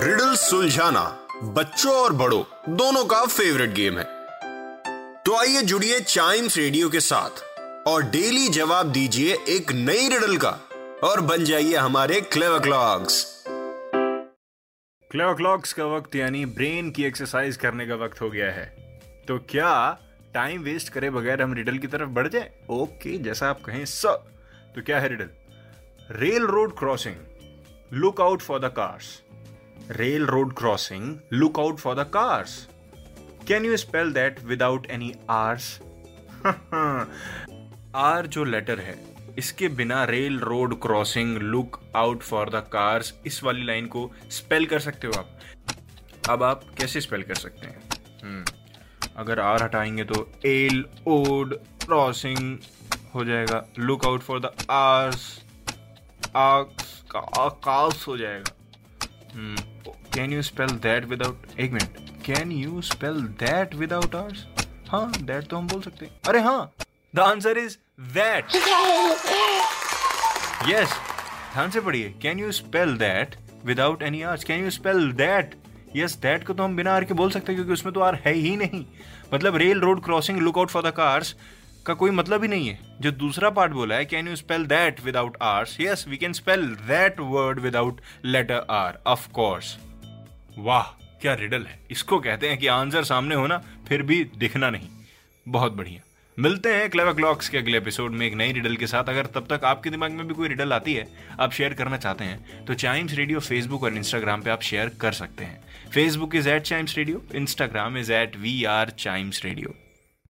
Riddle सुलझाना बच्चों और बड़ों दोनों का फेवरेट गेम है। तो आइए जुड़िए चाइम्स रेडियो के साथ और डेली जवाब दीजिए एक नई रिडल का और बन जाइए हमारे क्लेव क्लॉक्स क्लेव क्लॉक्स का वक्त यानी ब्रेन की एक्सरसाइज करने का वक्त हो गया है। तो क्या टाइम वेस्ट करे बगैर हम रिडल की तरफ़ बढ़ जाए? ओके जैसा आप कहें सर तो क्या है riddle? Rail road crossing look out for the cars rail road crossing look out for the cars can you spell that without any R's R जो लेटर है इसके बिना rail road crossing look out for the cars इस वाली line को spell कर सकते हो आप। अब आप कैसे स्पेल कर सकते हैं? हम्म, अगर आर हटाएँगे तो एल ओड क्रॉसिंग हो जाएगा। Look out for the R's आकाश हो जाएगा। Can you spell that without एक minute can you spell that without R's हाँ दैट तो हम बोल सकते हैं। अरे हाँ the answer is that yes ध्यान से पढ़िए। Can you spell that without any R's can you spell that yes that को तो हम बिना आर के बोल सकते हैं, क्योंकि उसमें तो आर है ही नहीं। मतलब rail road crossing look out for the cars का कोई मतलब ही नहीं है। जो दूसरा पार्ट बोला है can you spell that without R's yes we can spell that word without letter R of course वाह, क्या रिडल है। इसको कहते हैं कि आंसर सामने होना, फिर भी दिखना नहीं। बहुत बढ़िया। मिलते हैं क्लेवर क्लॉक्स के अगले एपिसोड में एक नई रिडल के साथ। अगर तब तक आपके दिमाग में भी कोई रिडल आती है, आप शेयर करना चाहते हैं तो चाइम्स रेडियो फेसबुक और इंस्टाग्राम पे आप शेयर कर सकते हैं। Facebook is at Chimes radio Instagram is at we are Chimes radio